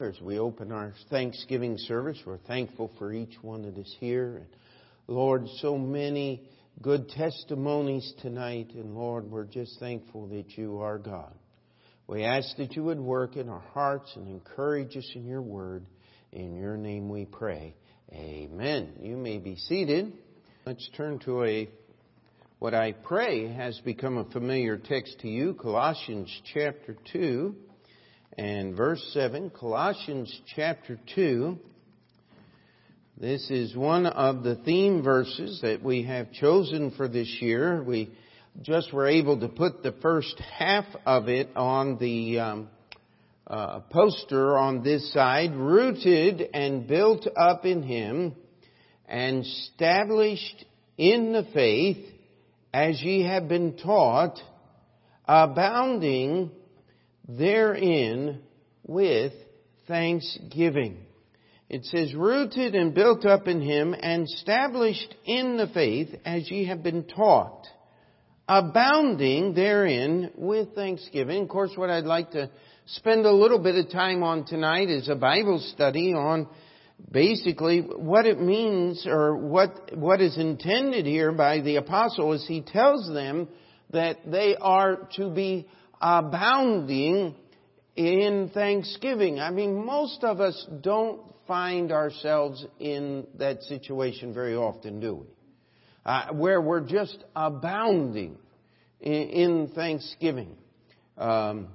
As we open our Thanksgiving service, we're thankful for each one that is here. And Lord, so many good testimonies tonight. And Lord, we're just thankful that you are God. We ask that you would work in our hearts and encourage us in your word. In your name we pray. Amen. You may be seated. Let's turn to a what I pray has become a familiar text to you, Colossians chapter 2 and verse 7, Colossians chapter 2. This is one of the theme verses that we have chosen for this year. We just were able to put the first half of it on the um, uh, poster on this side, rooted and built up in Him, and established in the faith as ye have been taught, abounding therein with thanksgiving. It says, rooted and built up in him and established in the faith as ye have been taught, abounding therein with thanksgiving. Of course, what I'd like to spend a little bit of time on tonight is a Bible study on basically what it means or what, what is intended here by the apostle is he tells them that they are to be abounding in thanksgiving. I mean, most of us don't find ourselves in that situation very often, do we? Uh, where we're just abounding in, in thanksgiving. Um,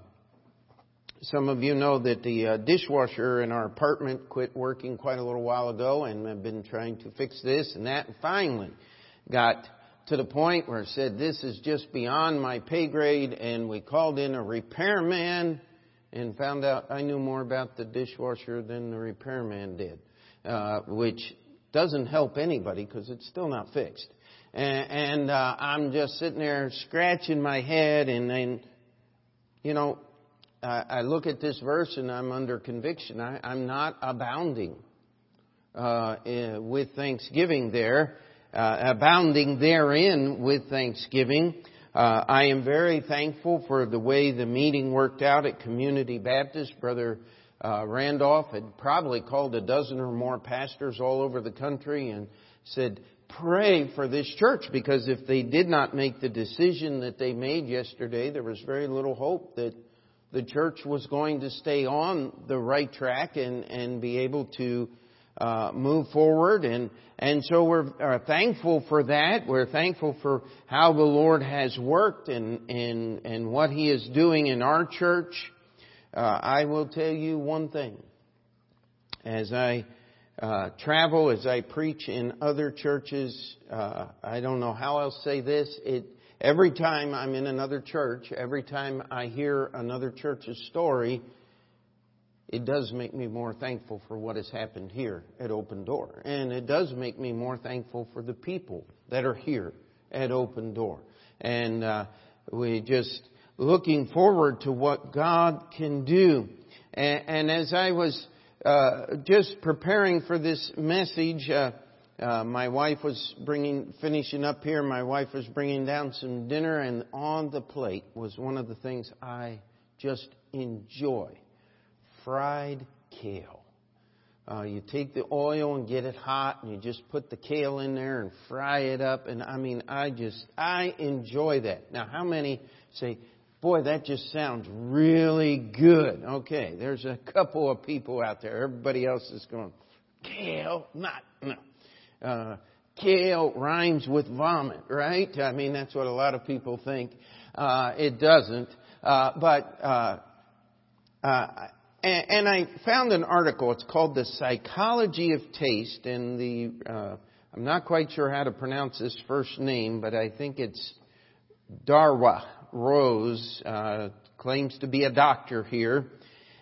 some of you know that the uh, dishwasher in our apartment quit working quite a little while ago, and I've been trying to fix this and that, and finally got to the point where it said, this is just beyond my pay grade, and we called in a repairman and found out I knew more about the dishwasher than the repairman did, uh, which doesn't help anybody because it's still not fixed. And, and uh, I'm just sitting there scratching my head, and then, you know, I, I look at this verse and I'm under conviction. I, I'm not abounding uh, eh, with thanksgiving there abounding therein with thanksgiving. Uh, I am very thankful for the way the meeting worked out at Community Baptist. Brother uh, Randolph had probably called a dozen or more pastors all over the country and said, pray for this church because if they did not make the decision that they made yesterday, there was very little hope that the church was going to stay on the right track and, and be able to uh, move forward. And, and so we're uh, thankful for that. We're thankful for how the Lord has worked and, and, and what He is doing in our church. Uh, I will tell you one thing. As I uh, travel, as I preach in other churches, uh, I don't know how else say this. It, every time I'm in another church, every time I hear another church's story, it does make me more thankful for what has happened here at Open Door. And it does make me more thankful for the people that are here at Open Door. And uh, we just looking forward to what God can do. And, and as I was uh, just preparing for this message, uh, uh, my wife was bringing, finishing up here. My wife was bringing down some dinner, and on the plate was one of the things I just enjoy fried kale. Uh, you take the oil and get it hot, and you just put the kale in there and fry it up. And I mean, I just I enjoy that. Now, how many say, "Boy, that just sounds really good"? Okay, there's a couple of people out there. Everybody else is going, "Kale, not no." Uh, kale rhymes with vomit, right? I mean, that's what a lot of people think. Uh, it doesn't. Uh, but uh, uh, and, I found an article. It's called The Psychology of Taste, and the uh, I'm not quite sure how to pronounce this first name, but I think it's Darwa Rose uh, claims to be a doctor here,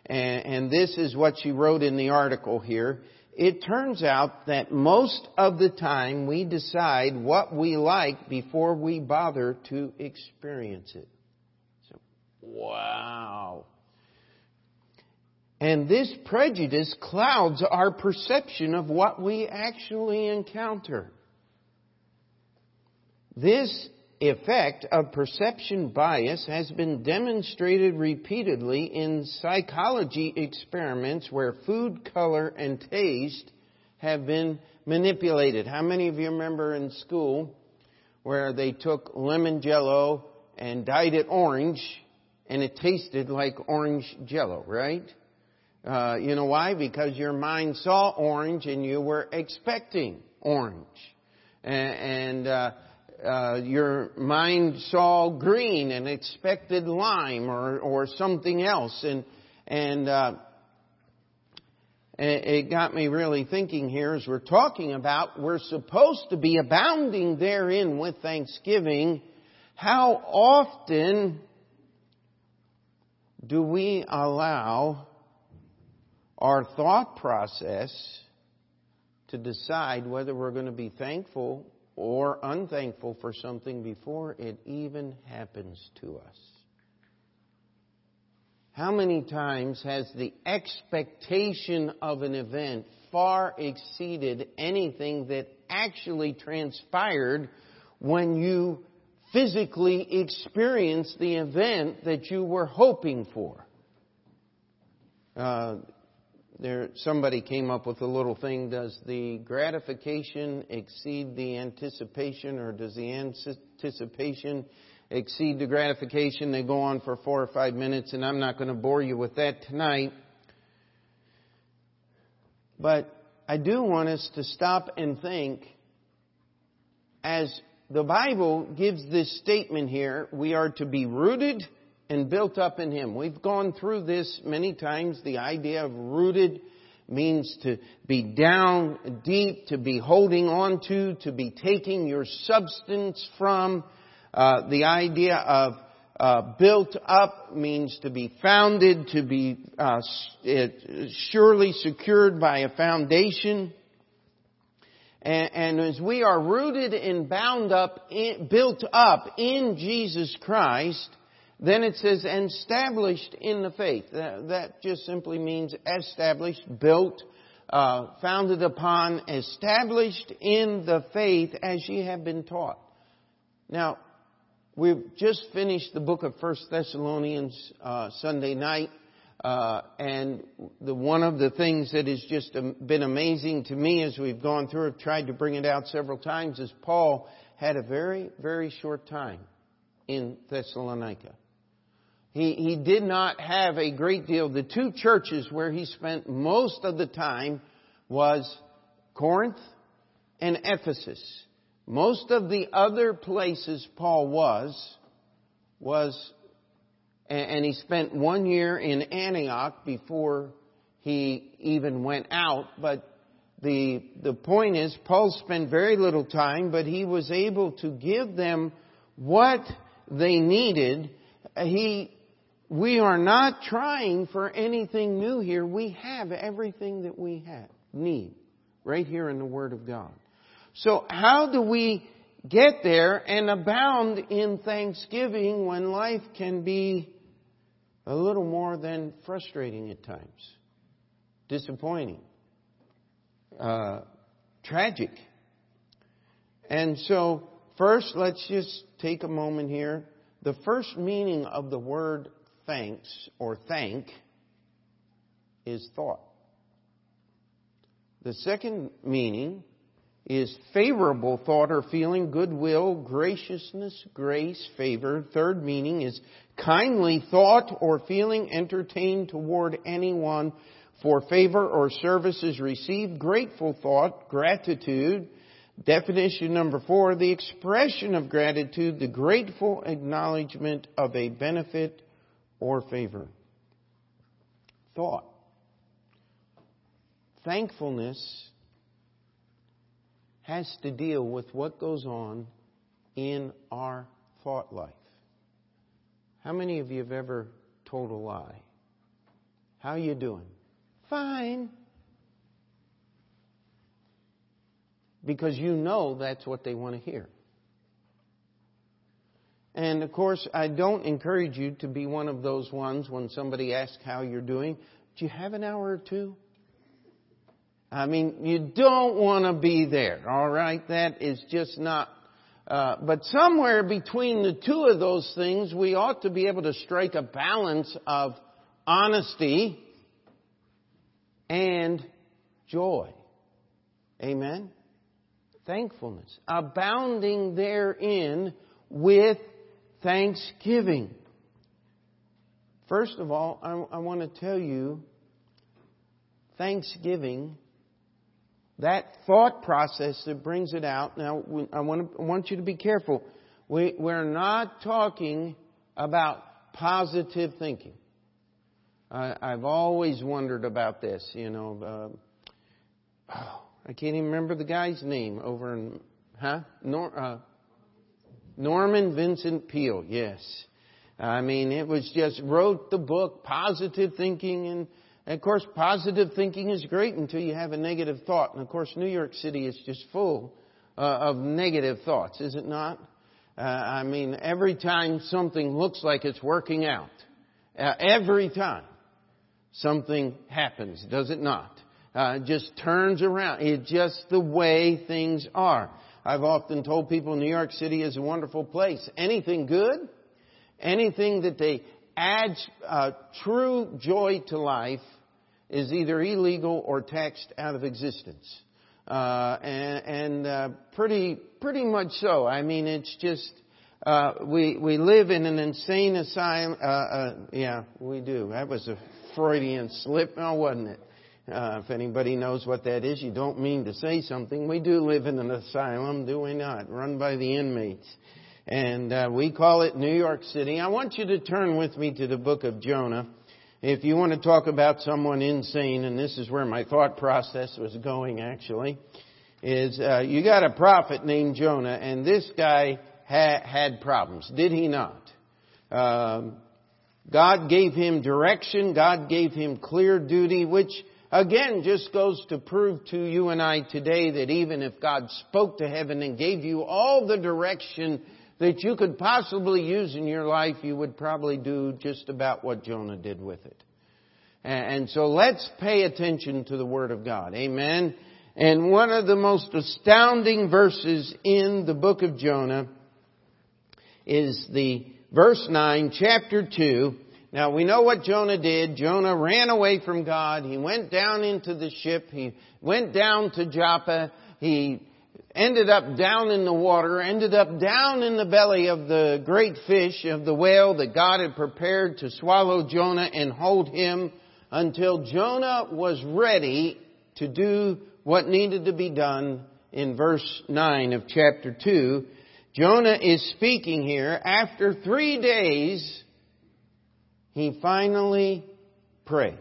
and, and this is what she wrote in the article here. It turns out that most of the time we decide what we like before we bother to experience it. So, wow. And this prejudice clouds our perception of what we actually encounter. This effect of perception bias has been demonstrated repeatedly in psychology experiments where food, color, and taste have been manipulated. How many of you remember in school where they took lemon jello and dyed it orange and it tasted like orange jello, right? Uh, you know why? Because your mind saw orange and you were expecting orange. And, and uh, uh, your mind saw green and expected lime or, or something else. And, and uh, it got me really thinking here as we're talking about we're supposed to be abounding therein with thanksgiving. How often do we allow our thought process to decide whether we're going to be thankful or unthankful for something before it even happens to us. How many times has the expectation of an event far exceeded anything that actually transpired when you physically experienced the event that you were hoping for? Uh, there somebody came up with a little thing does the gratification exceed the anticipation or does the anticipation exceed the gratification? They go on for four or five minutes and i'm not going to bore you with that tonight. But i do want us to stop and think as the bible gives this statement here we are to be rooted and built up in Him. We've gone through this many times. The idea of rooted means to be down deep, to be holding on to, to be taking your substance from. Uh, the idea of uh, built up means to be founded, to be uh, surely secured by a foundation. And, and, as we are rooted and bound up, in, built up in Jesus Christ, then it says, established in the faith. That just simply means established, built, uh, founded upon, established in the faith as ye have been taught. Now, we've just finished the book of First Thessalonians uh, Sunday night, uh, and the, one of the things that has just been amazing to me as we've gone through, I've tried to bring it out several times, is Paul had a very, very short time in Thessalonica. He, he did not have a great deal. The two churches where he spent most of the time was Corinth and Ephesus. Most of the other places Paul was, was, and he spent one year in Antioch before he even went out, but the, the point is, Paul spent very little time, but he was able to give them what they needed. He we are not trying for anything new here. We have everything that we have, need right here in the Word of God. So how do we get there and abound in thanksgiving when life can be a little more than frustrating at times, disappointing, uh, tragic? And so, first, let's just take a moment here. The first meaning of the word thanks or thank is thought. The second meaning is favorable thought or feeling, goodwill, graciousness, grace, favor. Third meaning is kindly thought or feeling entertained toward anyone for favor or services received. Grateful thought, gratitude. Definition number four, the expression of gratitude, the grateful acknowledgement of a benefit or favor. Thought. Thankfulness has to deal with what goes on in our thought life. How many of you have ever told a lie? How are you doing? Fine. Because you know that's what they want to hear. And of course, I don't encourage you to be one of those ones when somebody asks how you're doing. Do you have an hour or two? I mean, you don't want to be there, all right? That is just not Uh, but somewhere between the two of those things, we ought to be able to strike a balance of honesty and joy. Amen? Thankfulness. Abounding therein with thanksgiving. First of all, I, I want to tell you, thanksgiving that thought process that brings it out. Now, I want, to, I want you to be careful. We, we're not talking about positive thinking. I, I've always wondered about this. You know, uh, oh, I can't even remember the guy's name over in, huh? Nor, uh, Norman Vincent Peale. Yes. I mean, it was just wrote the book Positive Thinking and and of course, positive thinking is great until you have a negative thought. And of course, New York City is just full uh, of negative thoughts, is it not? Uh, I mean, every time something looks like it's working out, uh, every time something happens, does it not? Uh, just turns around. It's just the way things are. I've often told people New York City is a wonderful place. Anything good, anything that they adds uh, true joy to life is either illegal or taxed out of existence. Uh, and, and uh, pretty pretty much so. I mean, it's just uh, we we live in an insane asylum. Uh, uh, yeah, we do. That was a Freudian slip, now wasn't it? Uh, if anybody knows what that is, you don't mean to say something. We do live in an asylum, do we not? Run by the inmates. And uh, we call it New York City. I want you to turn with me to the book of Jonah. If you want to talk about someone insane, and this is where my thought process was going actually, is uh, you got a prophet named Jonah, and this guy ha- had problems, did he not? Um, God gave him direction. God gave him clear duty, which again just goes to prove to you and I today that even if God spoke to heaven and gave you all the direction that you could possibly use in your life, you would probably do just about what Jonah did with it. And so let's pay attention to the Word of God. Amen. And one of the most astounding verses in the book of Jonah is the verse 9, chapter 2. Now we know what Jonah did. Jonah ran away from God. He went down into the ship. He went down to Joppa. He ended up down in the water, ended up down in the belly of the great fish, of the whale that God had prepared to swallow Jonah and hold him until Jonah was ready to do what needed to be done in verse 9 of chapter 2. Jonah is speaking here. After three days, he finally prays.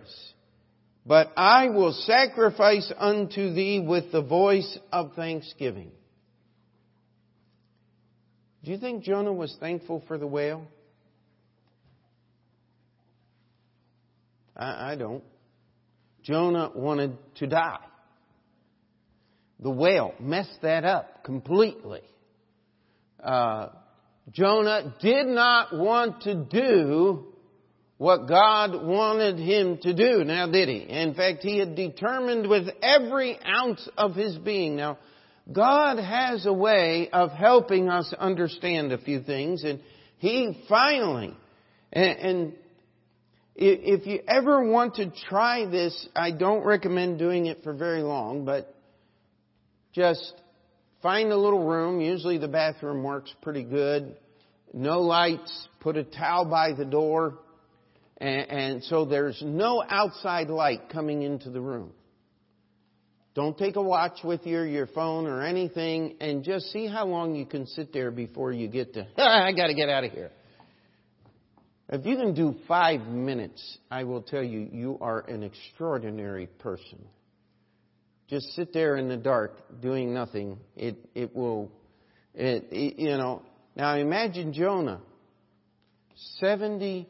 But I will sacrifice unto thee with the voice of thanksgiving. Do you think Jonah was thankful for the whale? I, I don't. Jonah wanted to die. The whale messed that up completely. Uh, Jonah did not want to do what God wanted him to do. Now did he? In fact, he had determined with every ounce of his being. Now, God has a way of helping us understand a few things and he finally, and, and if you ever want to try this, I don't recommend doing it for very long, but just find a little room. Usually the bathroom works pretty good. No lights. Put a towel by the door and, and so there's no outside light coming into the room. Don't take a watch with you, your phone or anything, and just see how long you can sit there before you get to, I gotta get out of here. If you can do five minutes, I will tell you, you are an extraordinary person. Just sit there in the dark doing nothing. It, it will, it, it you know. Now imagine Jonah, 70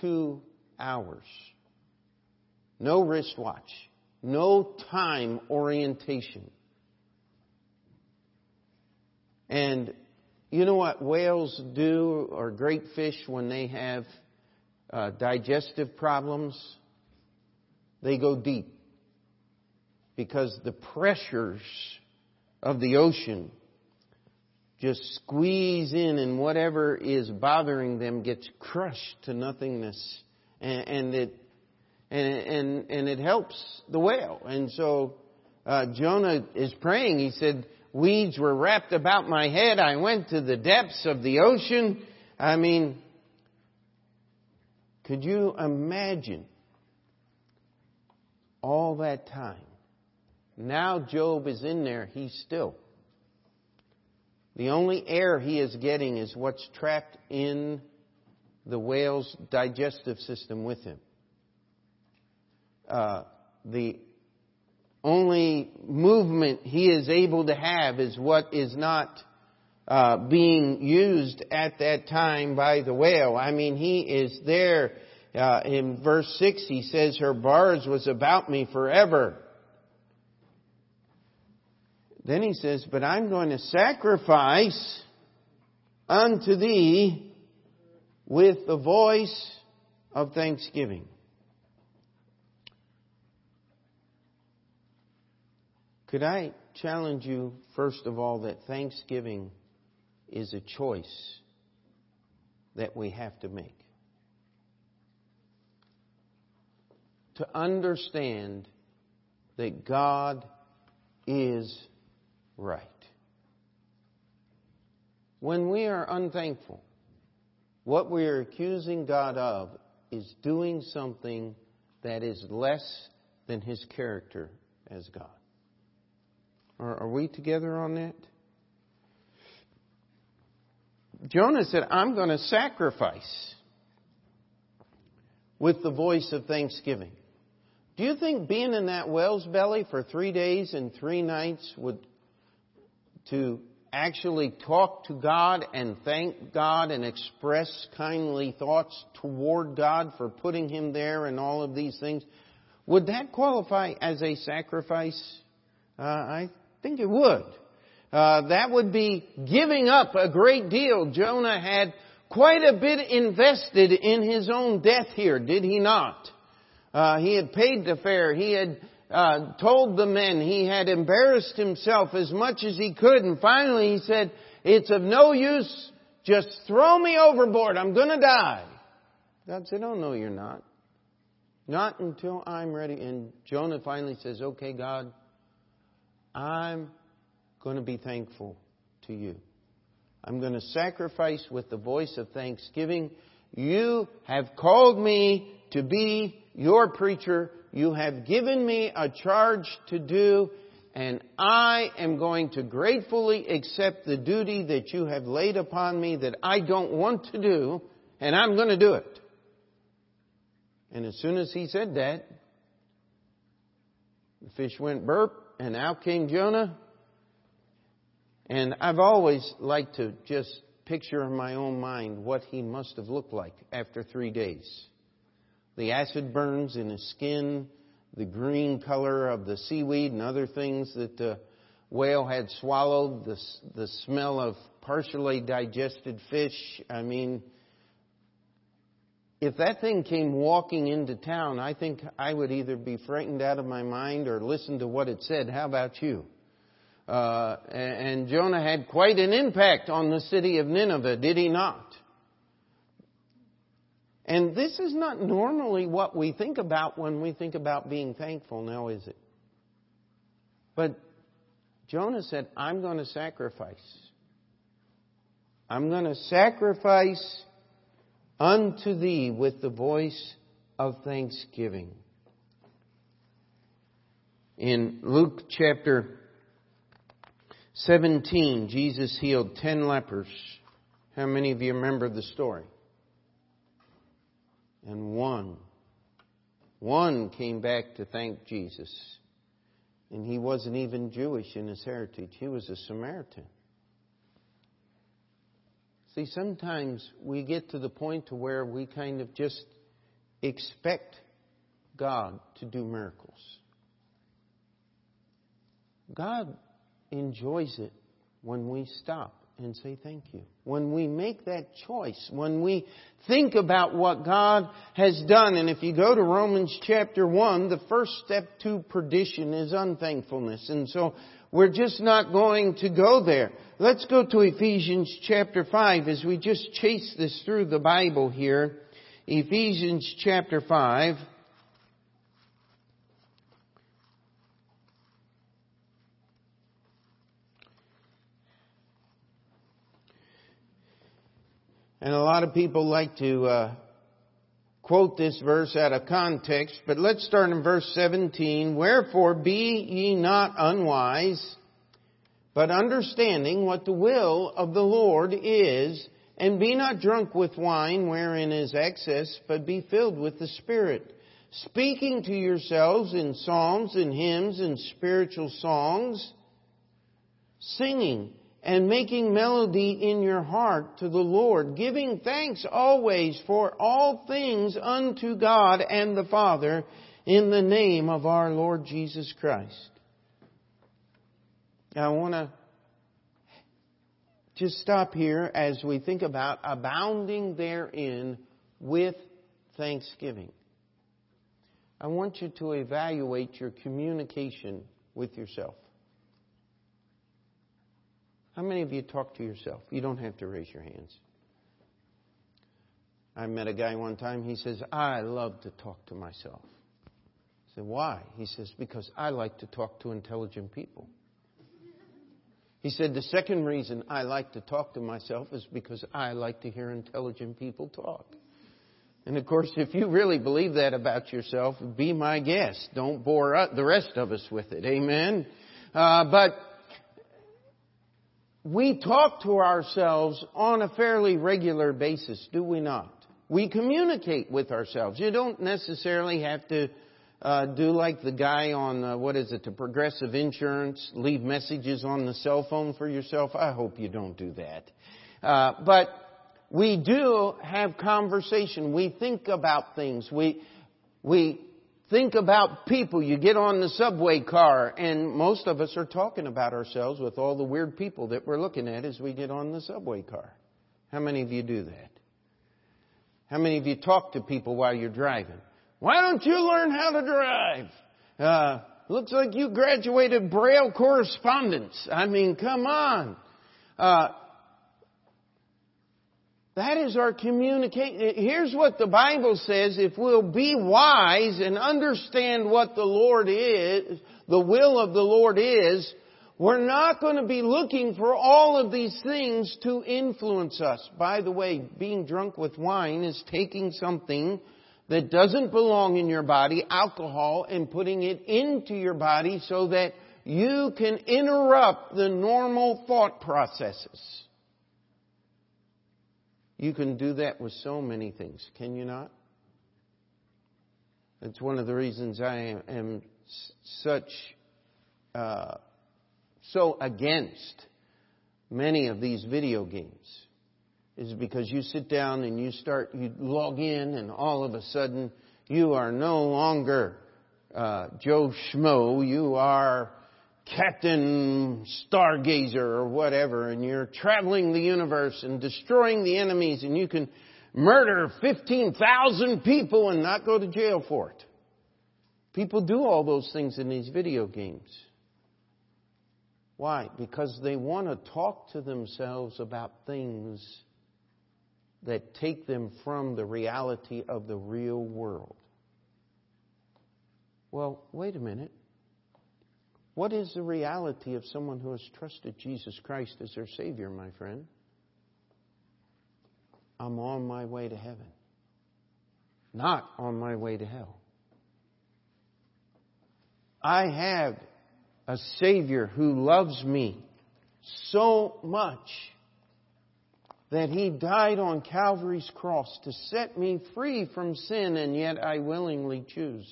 two hours. No wristwatch. No time orientation. And you know what whales do, or great fish, when they have uh, digestive problems? They go deep. Because the pressures of the ocean just squeeze in and whatever is bothering them gets crushed to nothingness. And, and it and, and and it helps the whale. And so uh, Jonah is praying. He said weeds were wrapped about my head. I went to the depths of the ocean. I mean could you imagine all that time? Now Job is in there. He's still the only air he is getting is what's trapped in the whale's digestive system with him. Uh, the only movement he is able to have is what is not uh, being used at that time by the whale. I mean, he is there. Uh, in verse 6, he says, Her bars was about me forever. Then he says, But I'm going to sacrifice unto thee with the voice of thanksgiving. Could I challenge you, first of all, that thanksgiving is a choice that we have to make? To understand that God is right. When we are unthankful, what we are accusing God of is doing something that is less than His character as God. Are, we together on that? Jonah said, I'm going to sacrifice with the voice of thanksgiving. Do you think being in that whale's belly for three days and three nights would to actually talk to God and thank God and express kindly thoughts toward God for putting him there and all of these things, would that qualify as a sacrifice? Uh, I think it would. Uh, that would be giving up a great deal. Jonah had quite a bit invested in his own death here, did he not? Uh, he had paid the fare. He had uh, told the men he had embarrassed himself as much as he could, and finally he said, "It's of no use. Just throw me overboard. I'm going to die." God said, "Oh no, you're not. Not until I'm ready." And Jonah finally says, "Okay, God, I'm going to be thankful to you. I'm going to sacrifice with the voice of thanksgiving. You have called me to be your preacher. You have given me a charge to do, and I am going to gratefully accept the duty that you have laid upon me that I don't want to do, and I'm going to do it. And as soon as he said that, the fish went burp, and out came Jonah. And I've always liked to just picture in my own mind what he must have looked like after three days the acid burns in his skin, the green color of the seaweed and other things that the whale had swallowed, the, the smell of partially digested fish. I mean, if that thing came walking into town, I think I would either be frightened out of my mind or listen to what it said. How about you? Uh, and Jonah had quite an impact on the city of Nineveh, did he not? And this is not normally what we think about when we think about being thankful, now is it? But Jonah said, I'm going to sacrifice. I'm going to sacrifice unto thee with the voice of thanksgiving. In Luke chapter 17, Jesus healed ten lepers. How many of you remember the story? And one. One came back to thank Jesus. And he wasn't even Jewish in his heritage, he was a Samaritan. See, sometimes we get to the point to where we kind of just expect God to do miracles. God enjoys it when we stop and say thank you. When we make that choice, when we think about what God has done, and if you go to Romans chapter 1, the first step to perdition is unthankfulness. And so we're just not going to go there. Let's go to Ephesians chapter 5 as we just chase this through the Bible here. Ephesians chapter 5. And a lot of people like to uh, quote this verse out of context, but let's start in verse 17. Wherefore be ye not unwise, but understanding what the will of the Lord is, and be not drunk with wine wherein is excess, but be filled with the Spirit, speaking to yourselves in psalms and hymns and spiritual songs, singing and making melody in your heart to the Lord, giving thanks always for all things unto God and the Father in the name of our Lord Jesus Christ. I want to just stop here as we think about abounding therein with thanksgiving. I want you to evaluate your communication with yourself. How many of you talk to yourself? You don't have to raise your hands. I met a guy one time, he says, I love to talk to myself. I said, why? He says, because I like to talk to intelligent people. He said, the second reason I like to talk to myself is because I like to hear intelligent people talk. And of course, if you really believe that about yourself, be my guest. Don't bore the rest of us with it. Amen? Uh, but we talk to ourselves on a fairly regular basis, do we not? We communicate with ourselves. You don't necessarily have to uh, do like the guy on uh, what is it, the Progressive Insurance, leave messages on the cell phone for yourself. I hope you don't do that. Uh, but we do have conversation. We think about things. We we Think about people. You get on the subway car, and most of us are talking about ourselves with all the weird people that we're looking at as we get on the subway car. How many of you do that? How many of you talk to people while you're driving? Why don't you learn how to drive? Uh, looks like you graduated Braille correspondence. I mean, come on. Uh, that is our communication. Here's what the Bible says. If we'll be wise and understand what the Lord is, the will of the Lord is, we're not going to be looking for all of these things to influence us. By the way, being drunk with wine is taking something that doesn't belong in your body, alcohol, and putting it into your body so that you can interrupt the normal thought processes. You can do that with so many things, can you not? It's one of the reasons I am such uh, so against many of these video games is because you sit down and you start you log in and all of a sudden you are no longer uh, Joe Schmo. You are Captain Stargazer or whatever, and you're traveling the universe and destroying the enemies, and you can murder 15,000 people and not go to jail for it. People do all those things in these video games. Why? Because they want to talk to themselves about things that take them from the reality of the real world. Well, wait a minute. What is the reality of someone who has trusted Jesus Christ as their Savior, my friend? I'm on my way to heaven, not on my way to hell. I have a Savior who loves me so much that He died on Calvary's cross to set me free from sin, and yet I willingly choose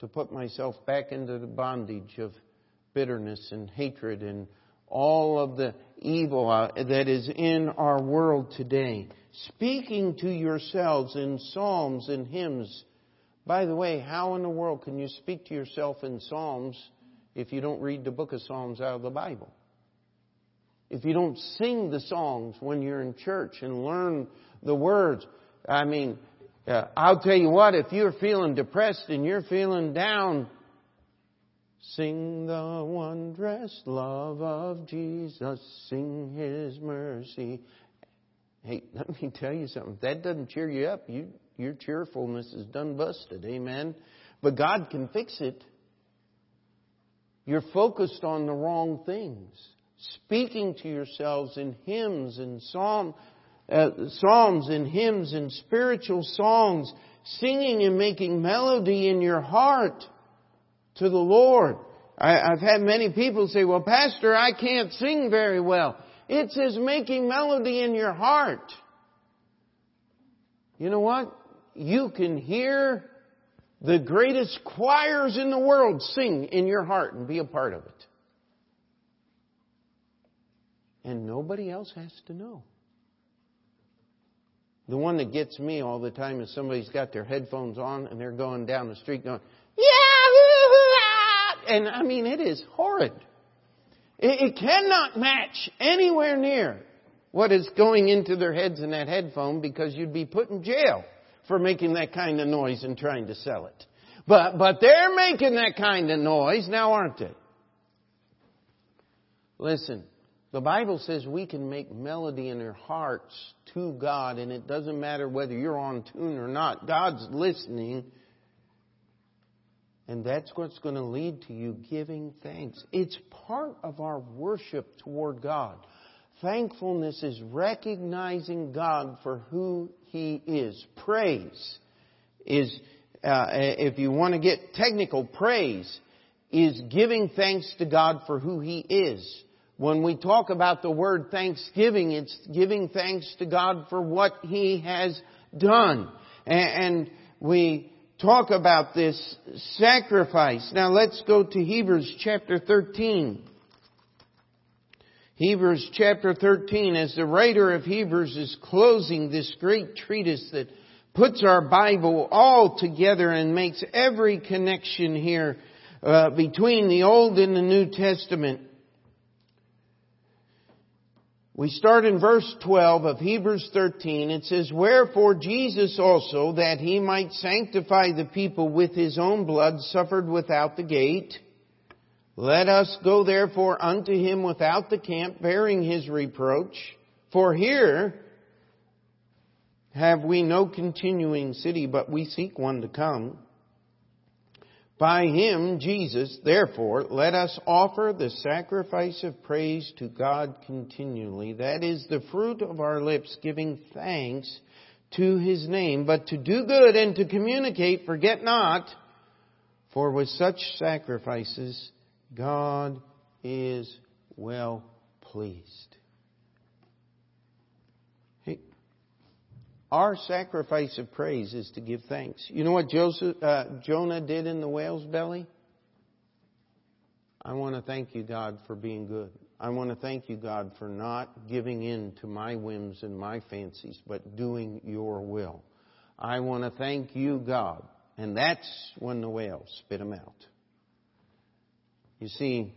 to put myself back into the bondage of bitterness and hatred and all of the evil uh, that is in our world today. Speaking to yourselves in psalms and hymns. By the way, how in the world can you speak to yourself in psalms if you don't read the book of Psalms out of the Bible? if you don't sing the songs when you're in church and learn the words. I mean, uh, I'll tell you what, if you're feeling depressed and you're feeling down, sing the wondrous love of Jesus, sing His mercy. Hey, let me tell you something. If that doesn't cheer you up, you, your cheerfulness is done busted. Amen. But God can fix it. You're focused on the wrong things. Speaking to yourselves in hymns and psalm, uh, psalms and hymns and spiritual songs, singing and making melody in your heart to the Lord. I, I've had many people say, well, Pastor, I can't sing very well. It says making melody in your heart. You know what? You can hear the greatest choirs in the world sing in your heart and be a part of it. And nobody else has to know. The one that gets me all the time is somebody's got their headphones on and they're going down the street going, yeah, and I mean, it is horrid. It, it cannot match anywhere near what is going into their heads in that headphone because you'd be put in jail for making that kind of noise and trying to sell it. But, but they're making that kind of noise now, aren't they? Listen, the Bible says we can make melody in our hearts to God, and it doesn't matter whether you're on tune or not. God's listening, and that's what's going to lead to you giving thanks. It's part of our worship toward God. Thankfulness is recognizing God for who He is. Praise is, uh, if you want to get technical, praise is giving thanks to God for who He is. When we talk about the word thanksgiving, it's giving thanks to God for what He has done. And we talk about this sacrifice. Now let's go to Hebrews chapter 13. Hebrews chapter 13, as the writer of Hebrews is closing this great treatise that puts our Bible all together and makes every connection here uh, between the Old and the New Testament. We start in verse 12 of Hebrews 13. It says, Wherefore Jesus also, that he might sanctify the people with his own blood, suffered without the gate. Let us go therefore unto him without the camp, bearing his reproach. For here have we no continuing city, but we seek one to come. By him, Jesus, therefore, let us offer the sacrifice of praise to God continually. That is the fruit of our lips, giving thanks to his name. But to do good and to communicate, forget not, for with such sacrifices, God is well pleased. Our sacrifice of praise is to give thanks. You know what Joseph, uh, Jonah did in the whale's belly? I want to thank you, God, for being good. I want to thank you, God, for not giving in to my whims and my fancies, but doing your will. I want to thank you, God. And that's when the whale spit him out. You see,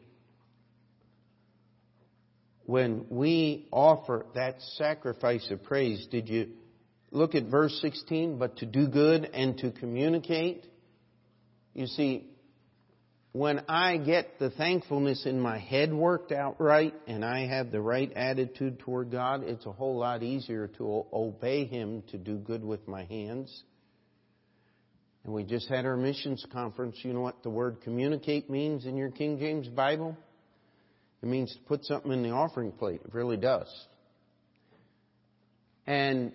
when we offer that sacrifice of praise, did you Look at verse 16, but to do good and to communicate. You see, when I get the thankfulness in my head worked out right and I have the right attitude toward God, it's a whole lot easier to obey Him to do good with my hands. And we just had our missions conference. You know what the word communicate means in your King James Bible? It means to put something in the offering plate. It really does. And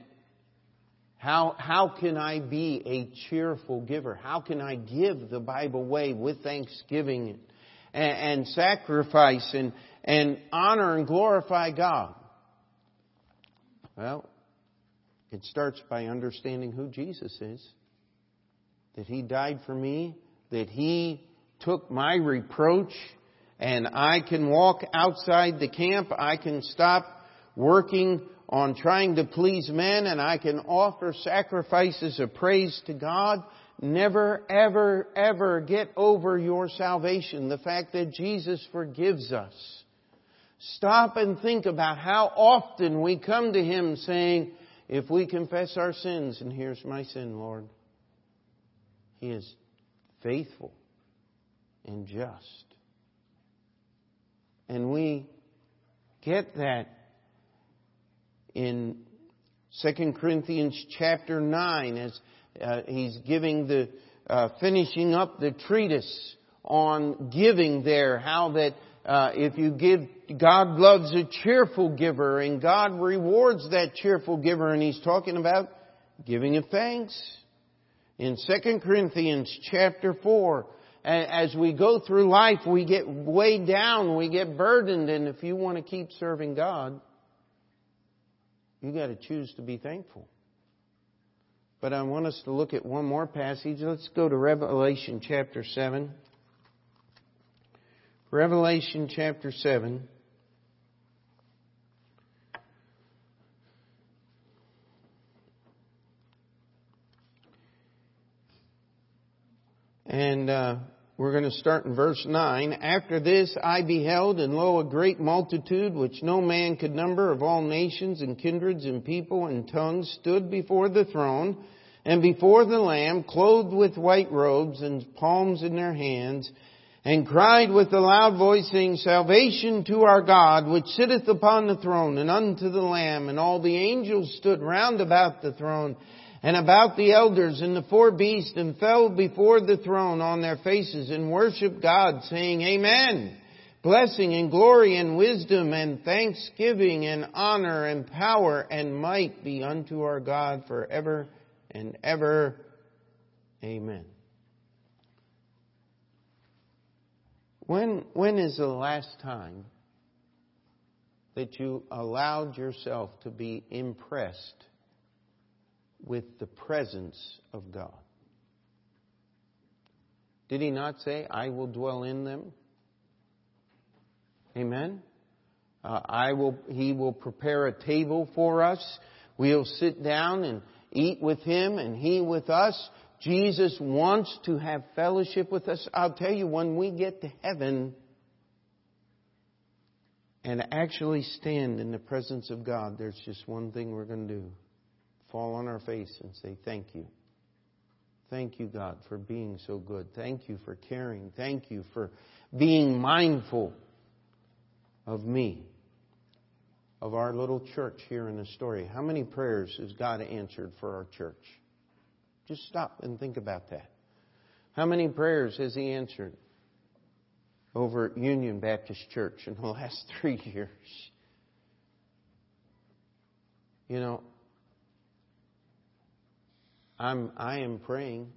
how, how can I be a cheerful giver? How can I give the Bible away with thanksgiving and, and sacrifice and, and honor and glorify God? Well, it starts by understanding who Jesus is. That He died for me, that He took my reproach, and I can walk outside the camp, I can stop working on trying to please men and I can offer sacrifices of praise to God. Never, ever, ever get over your salvation. The fact that Jesus forgives us. Stop and think about how often we come to Him saying, if we confess our sins, and here's my sin, Lord, He is faithful and just. And we get that in 2 Corinthians chapter 9 as uh, he's giving the, uh, finishing up the treatise on giving there, how that uh, if you give, God loves a cheerful giver and God rewards that cheerful giver and he's talking about giving of thanks. In 2 Corinthians chapter 4, as we go through life, we get weighed down, we get burdened, and if you want to keep serving God, you got to choose to be thankful. But I want us to look at one more passage. Let's go to Revelation chapter 7. Revelation chapter 7. And uh, we're going to start in verse 9. After this I beheld, and lo, a great multitude, which no man could number, of all nations and kindreds and people and tongues, stood before the throne and before the Lamb, clothed with white robes and palms in their hands, and cried with a loud voice, saying, Salvation to our God, which sitteth upon the throne, and unto the Lamb. And all the angels stood round about the throne, and about the elders and the four beasts, and fell before the throne on their faces, and worshipped God, saying, Amen. Blessing and glory and wisdom and thanksgiving and honor and power and might be unto our God forever and ever. Amen. When, when is the last time that you allowed yourself to be impressed with the presence of God? Did he not say, I will dwell in them? Amen? Uh, I will, he will prepare a table for us. We'll sit down and eat with him and he with us. Jesus wants to have fellowship with us. I'll tell you, when we get to heaven and actually stand in the presence of God, there's just one thing we're going to do fall on our face and say, Thank you. Thank you, God, for being so good. Thank you for caring. Thank you for being mindful of me, of our little church here in Astoria. How many prayers has God answered for our church? Just stop and think about that. How many prayers has He answered over Union Baptist Church in the last three years? You know, I'm, I am praying,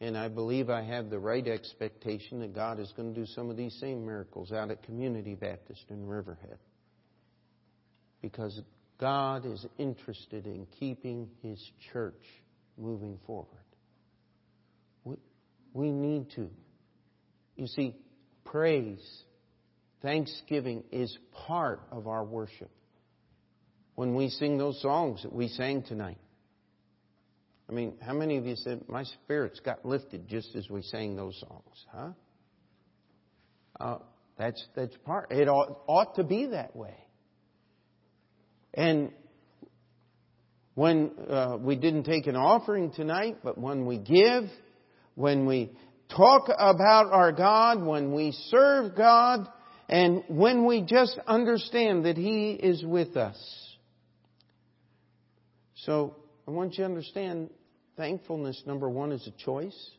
and I believe I have the right expectation that God is going to do some of these same miracles out at Community Baptist in Riverhead. Because God is interested in keeping His church moving forward. We, we need to. You see, praise, thanksgiving is part of our worship. When we sing those songs that we sang tonight, I mean, how many of you said, My spirits got lifted just as we sang those songs, huh? Uh, that's, that's part, it ought, ought to be that way. And when uh, we didn't take an offering tonight, but when we give, when we talk about our God, when we serve God, and when we just understand that He is with us. So, I want you to understand thankfulness, number one, is a choice.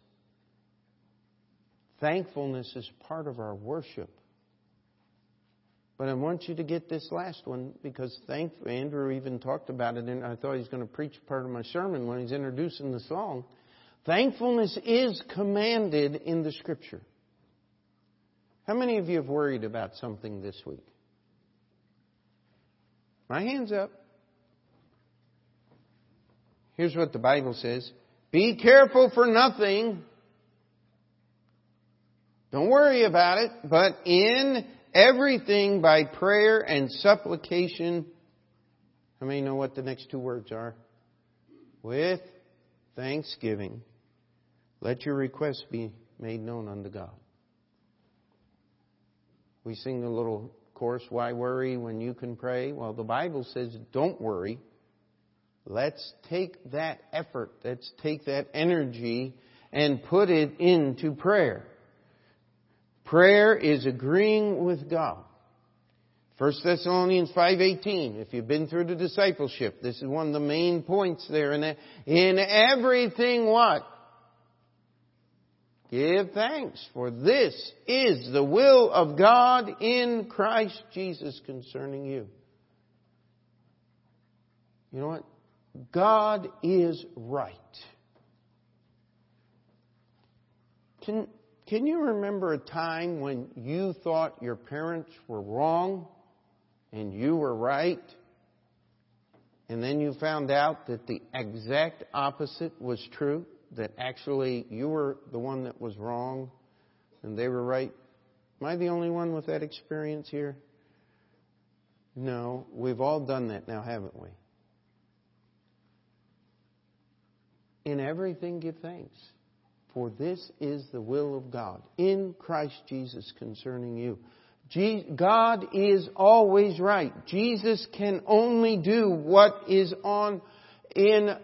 Thankfulness is part of our worship. But I want you to get this last one because thank Andrew even talked about it, and I thought he was going to preach part of my sermon when he's introducing the song. Thankfulness is commanded in the Scripture. How many of you have worried about something this week? My hand's up. Here's what the Bible says Be careful for nothing. Don't worry about it, but in everything by prayer and supplication. How many know what the next two words are? With thanksgiving. Let your requests be made known unto God. We sing a little course, why worry when you can pray? Well, the Bible says don't worry. Let's take that effort, let's take that energy and put it into prayer. Prayer is agreeing with God. 1 Thessalonians 5:18 if you've been through the discipleship this is one of the main points there in in everything what give thanks for this is the will of God in Christ Jesus concerning you you know what God is right can can you remember a time when you thought your parents were wrong and you were right, and then you found out that the exact opposite was true, that actually you were the one that was wrong and they were right. Am I the only one with that experience here? No, we've all done that now, haven't we? In everything, give thanks. For this is the will of God in Christ Jesus concerning you. God is always right. Jesus can only do what is on in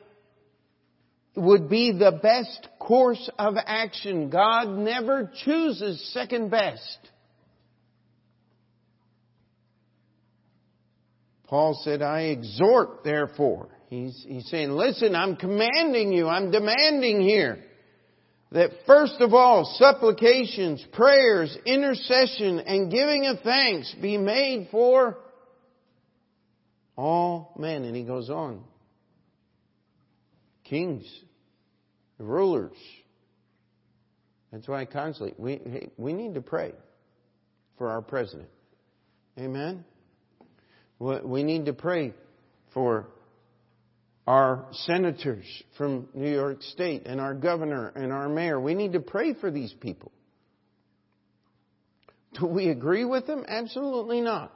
would be the best course of action. God never chooses second best. Paul said, I exhort therefore. He's, he's saying, listen, I'm commanding you, I'm demanding here that first of all, supplications, prayers, intercession, and giving of thanks be made for all men. And he goes on. Kings, rulers. That's why constantly we, we need to pray for our president. Amen? We need to pray for our senators from New York State and our governor and our mayor. We need to pray for these people. Do we agree with them? Absolutely not.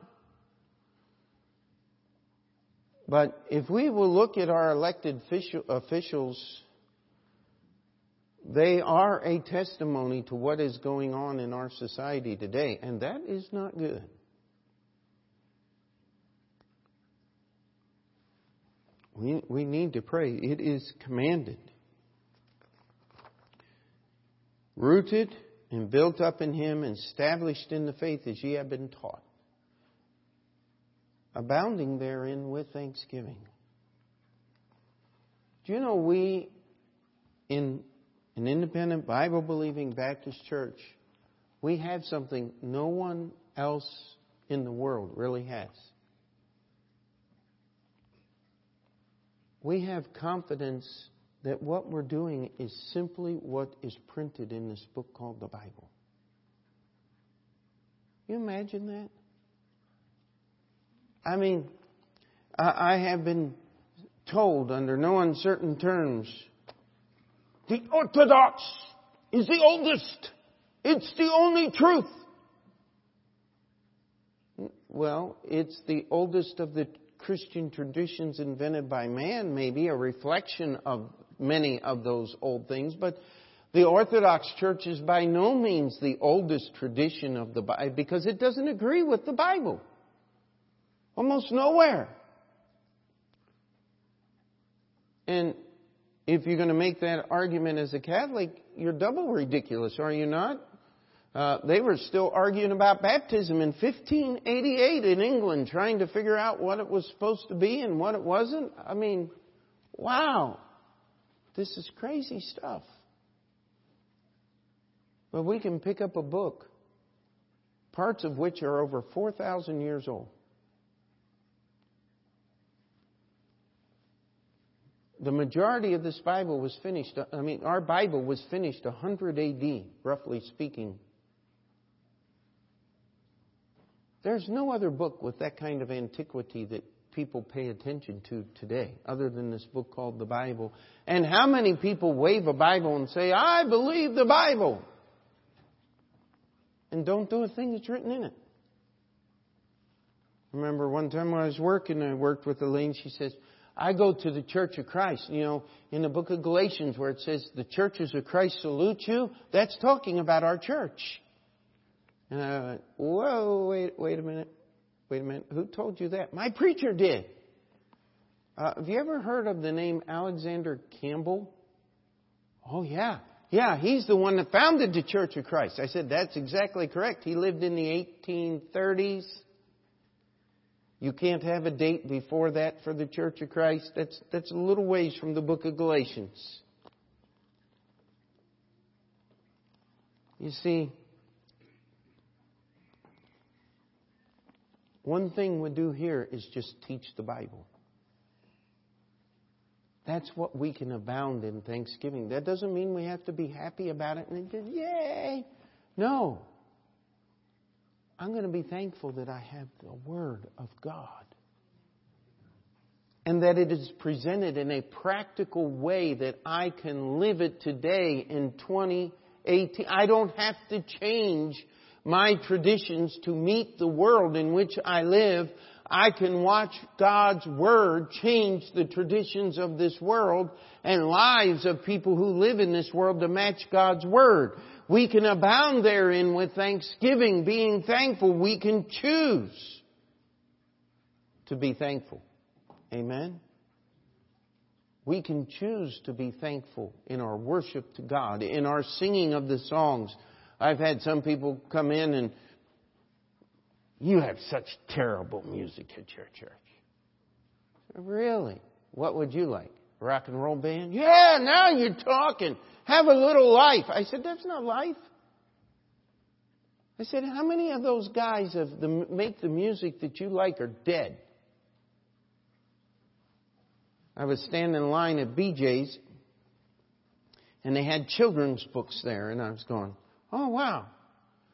But if we will look at our elected officials, they are a testimony to what is going on in our society today, and that is not good. We, we need to pray. It is commanded. Rooted and built up in Him, and established in the faith as ye have been taught. Abounding therein with thanksgiving. Do you know we, in an independent Bible believing Baptist church, we have something no one else in the world really has. We have confidence that what we're doing is simply what is printed in this book called the Bible. You imagine that? I mean, I have been told under no uncertain terms the Orthodox is the oldest. It's the only truth. Well, it's the oldest of the Christian traditions invented by man may be a reflection of many of those old things, but the Orthodox Church is by no means the oldest tradition of the Bible because it doesn't agree with the Bible. Almost nowhere. And if you're going to make that argument as a Catholic, you're double ridiculous, are you not? Uh, they were still arguing about baptism in 1588 in England, trying to figure out what it was supposed to be and what it wasn't. I mean, wow. This is crazy stuff. But we can pick up a book, parts of which are over 4,000 years old. The majority of this Bible was finished, I mean, our Bible was finished 100 AD, roughly speaking, There's no other book with that kind of antiquity that people pay attention to today, other than this book called the Bible. And how many people wave a Bible and say, I believe the Bible, and don't do a thing that's written in it? remember one time when I was working, I worked with Elaine, she says, I go to the Church of Christ. You know, in the book of Galatians where it says, the churches of Christ salute you, that's talking about our church. And I went, whoa, wait, wait a minute. Wait a minute. Who told you that? My preacher did. Uh, have you ever heard of the name Alexander Campbell? Oh, yeah. Yeah, he's the one that founded the Church of Christ. I said, that's exactly correct. He lived in the 1830s. You can't have a date before that for the Church of Christ. That's, that's a little ways from the book of Galatians. You see, one thing we do here is just teach the Bible. That's what we can abound in Thanksgiving. That doesn't mean we have to be happy about it and just, yay. No. I'm going to be thankful that I have the Word of God. And that it is presented in a practical way that I can live it today in 2018. I don't have to change my traditions to meet the world in which I live. I can watch God's Word change the traditions of this world and lives of people who live in this world to match God's Word. We can abound therein with thanksgiving, being thankful. We can choose to be thankful. Amen? We can choose to be thankful in our worship to God, in our singing of the songs. I've had some people come in and you have such terrible music at your church. Really? What would you like? Rock and roll band? Yeah, now you're talking. Have a little life. I said, that's not life. I said, how many of those guys that make the music that you like are dead? I was standing in line at BJ's and they had children's books there and I was going, oh wow,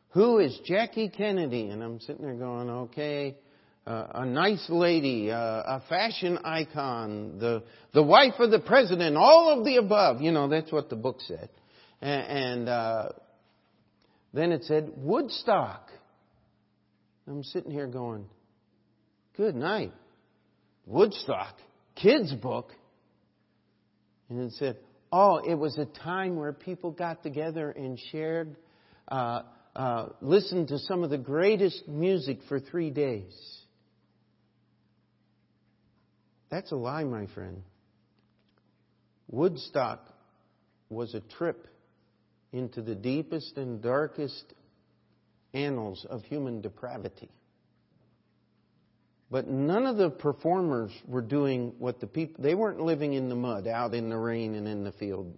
who is Jackie Kennedy? And I'm sitting there going, okay, uh, a nice lady, uh, a fashion icon, the the wife of the president, all of the above. You know, that's what the book said. And, and uh, then it said Woodstock. I'm sitting here going, good night, Woodstock, kids book. And it said, oh, it was a time where people got together and shared uh, uh, listened to some of the greatest music for three days. That's a lie, my friend. Woodstock was a trip into the deepest and darkest annals of human depravity. But none of the performers were doing what the people, they weren't living in the mud, out in the rain and in the field.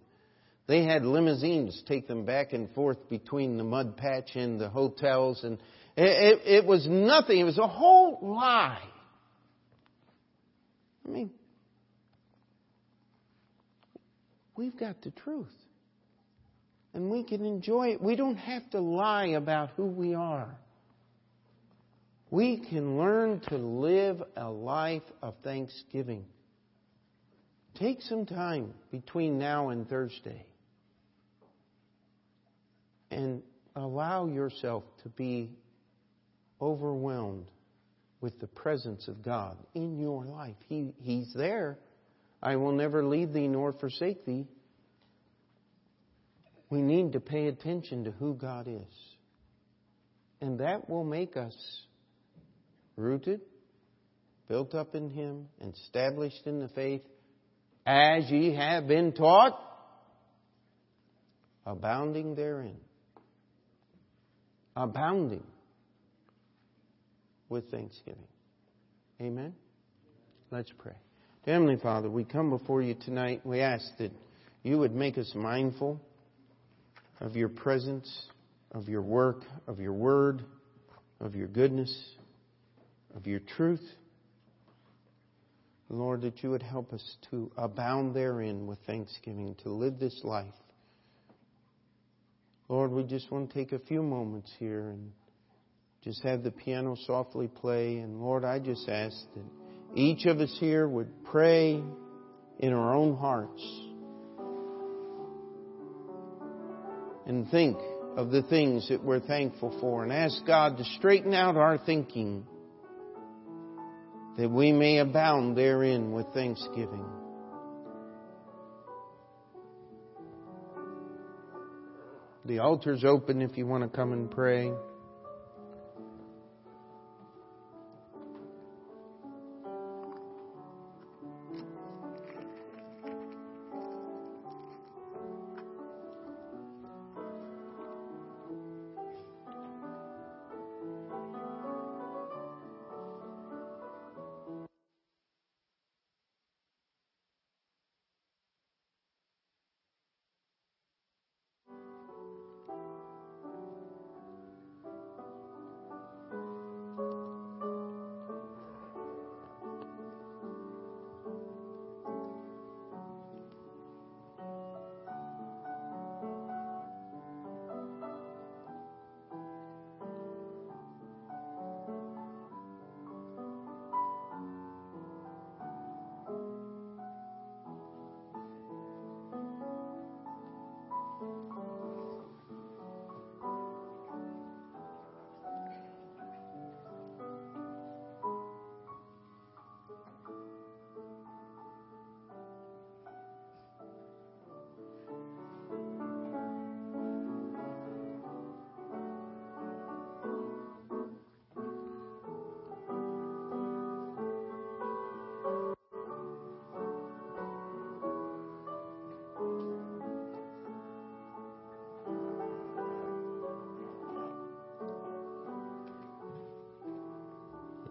They had limousines take them back and forth between the mud patch and the hotels, and it, it, it was nothing. It was a whole lie. I mean, we've got the truth. And we can enjoy it. We don't have to lie about who we are. We can learn to live a life of thanksgiving. Take some time between now and Thursday and allow yourself to be overwhelmed with the presence of God in your life. He, he's there. I will never leave thee nor forsake thee. We need to pay attention to who God is. And that will make us rooted, built up in Him, established in the faith, as ye have been taught, abounding therein abounding with thanksgiving. Amen? Let's pray. Heavenly Father, we come before you tonight. We ask that you would make us mindful of your presence, of your work, of your word, of your goodness, of your truth. Lord, that you would help us to abound therein with thanksgiving, to live this life Lord, we just want to take a few moments here and just have the piano softly play. And Lord, I just ask that each of us here would pray in our own hearts and think of the things that we're thankful for and ask God to straighten out our thinking that we may abound therein with thanksgiving. The altar's open if you want to come and pray.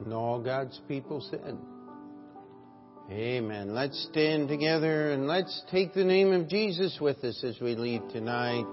And all God's people said, Amen. Let's stand together and let's take the name of Jesus with us as we leave tonight.